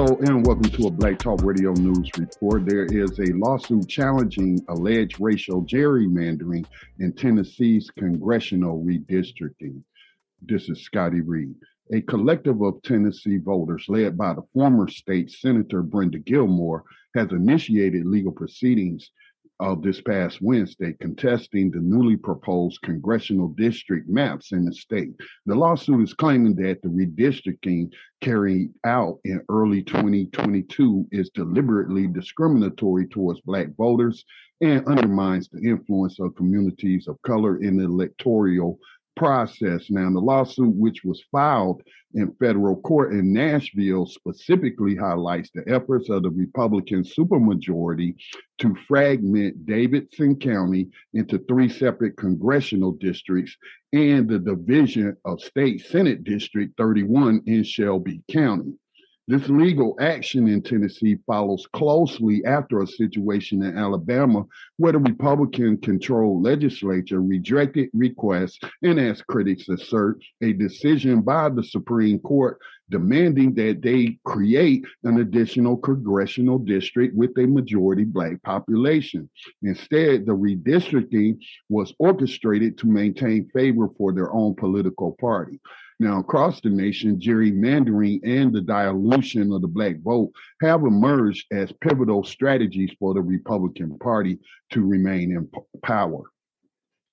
Hello and welcome to a Black Talk Radio News Report. There is a lawsuit challenging alleged racial gerrymandering in Tennessee's congressional redistricting. This is Scotty Reid. A collective of Tennessee voters, led by the former state Senator Brenda Gilmore, has initiated legal proceedings of this past Wednesday contesting the newly proposed congressional district maps in the state. The lawsuit is claiming that the redistricting carried out in early 2022 is deliberately discriminatory towards Black voters and undermines the influence of communities of color in the electoral process. Now, the lawsuit, which was filed in federal court in Nashville, specifically highlights the efforts of the Republican supermajority to fragment Davidson County into three separate congressional districts and the division of State Senate District 31 in Shelby County. This legal action in Tennessee follows closely after a situation in Alabama where the Republican controlled legislature rejected requests and, as critics assert, a decision by the Supreme Court demanding that they create an additional congressional district with a majority black population. Instead, the redistricting was orchestrated to maintain favor for their own political party. Now, across the nation, gerrymandering and the dilution of the black vote have emerged as pivotal strategies for the Republican Party to remain in power.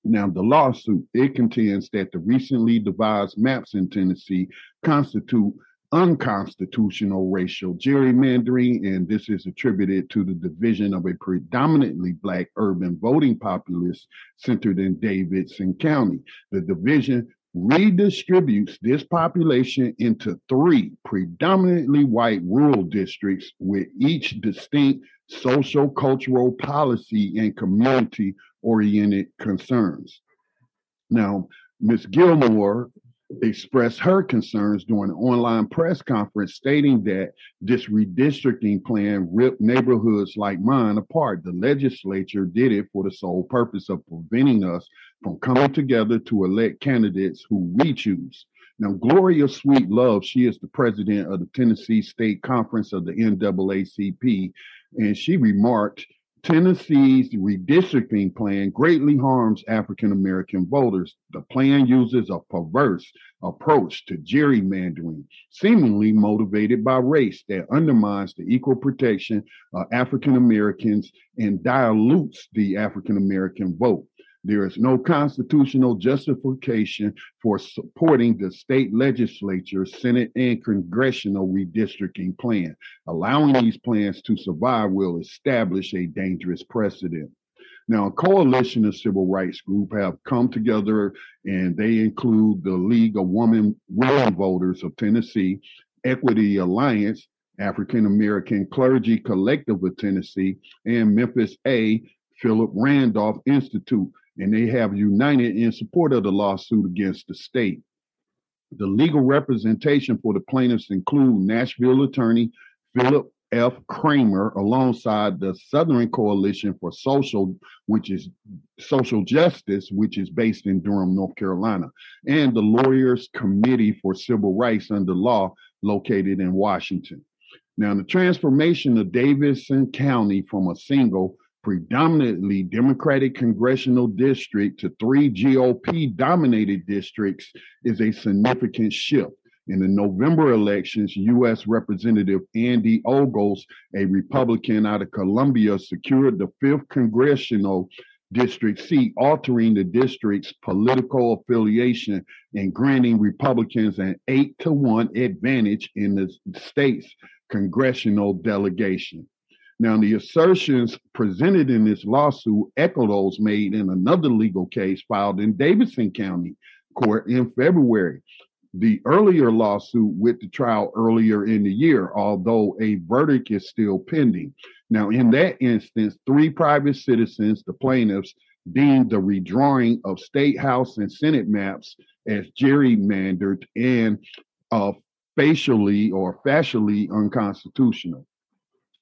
Now, the lawsuit, it contends that the recently devised maps in Tennessee constitute unconstitutional racial gerrymandering, and this is attributed to the division of a predominantly black urban voting populace centered in Davidson County. The division redistributes this population into three predominantly white rural districts with each distinct social, cultural, policy, and community oriented concerns. Now, Ms. Gilmore expressed her concerns during an online press conference, stating that this redistricting plan ripped neighborhoods like mine apart. The legislature did it for the sole purpose of preventing us from coming together to elect candidates who we choose. Now, Gloria Sweet Love, she is the president of the Tennessee State Conference of the NAACP, and she remarked Tennessee's redistricting plan greatly harms African American voters. The plan uses a perverse approach to gerrymandering, seemingly motivated by race, that undermines the equal protection of African Americans and dilutes the African American vote. There is no constitutional justification for supporting the state legislature, Senate, and congressional redistricting plan. Allowing these plans to survive will establish a dangerous precedent. Now, a coalition of civil rights groups have come together, and they include the League of Women Women Voters of Tennessee, Equity Alliance, African American Clergy Collective of Tennessee, and Memphis A. Philip Randolph Institute and they have united in support of the lawsuit against the state. The legal representation for the plaintiffs include Nashville attorney Philip F. Cramer alongside the Southern Coalition for Social, which is social justice, which is based in Durham, North Carolina, and the Lawyers Committee for Civil Rights under Law located in Washington. Now, the transformation of Davidson County from a single predominantly Democratic congressional district to three GOP dominated districts is a significant shift. In the November elections, U.S. Representative Andy Ogles, a Republican out of Columbia, secured the fifth congressional district seat, altering the district's political affiliation and granting Republicans an eight to one advantage in the state's congressional delegation. Now, the assertions presented in this lawsuit echo those made in another legal case filed in Davidson County Court in February. The earlier lawsuit with the trial earlier in the year, although a verdict is still pending. Now, in that instance, three private citizens, the plaintiffs, deemed the redrawing of state house and senate maps as gerrymandered and uh, facially or facially unconstitutional.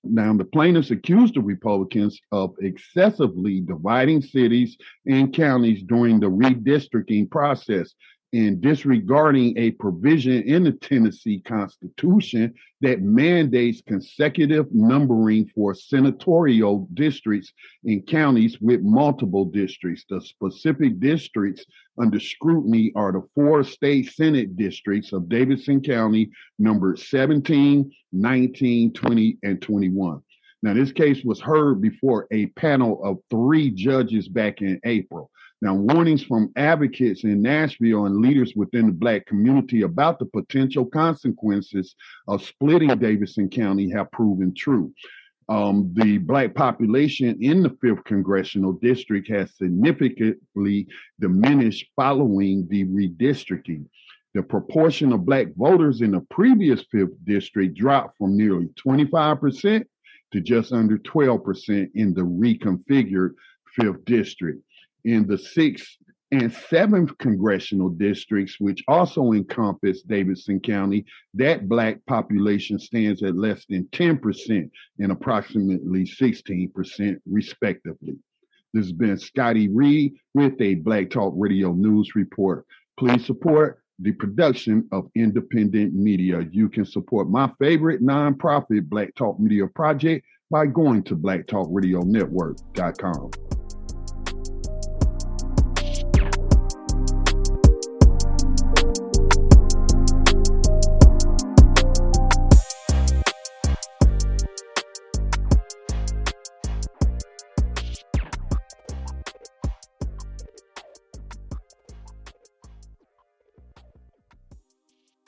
Now, the plaintiffs accused the Republicans of excessively dividing cities and counties during the redistricting process. In disregarding a provision in the Tennessee Constitution that mandates consecutive numbering for senatorial districts in counties with multiple districts. The specific districts under scrutiny are the four state Senate districts of Davidson County, numbered 17, 19, 20, and 21. Now, this case was heard before a panel of three judges back in April. Now, warnings from advocates in Nashville and leaders within the Black community about the potential consequences of splitting Davidson County have proven true. Um, the Black population in the 5th Congressional District has significantly diminished following the redistricting. The proportion of Black voters in the previous 5th District dropped from nearly 25% to just under 12% in the reconfigured 5th District in the sixth and seventh congressional districts, which also encompass Davidson County, that black population stands at less than 10% and approximately 16%, respectively. This has been Scotty Reid with a Black Talk Radio News Report. Please support the production of independent media. You can support my favorite nonprofit Black Talk Media project by going to blacktalkradionetwork.com.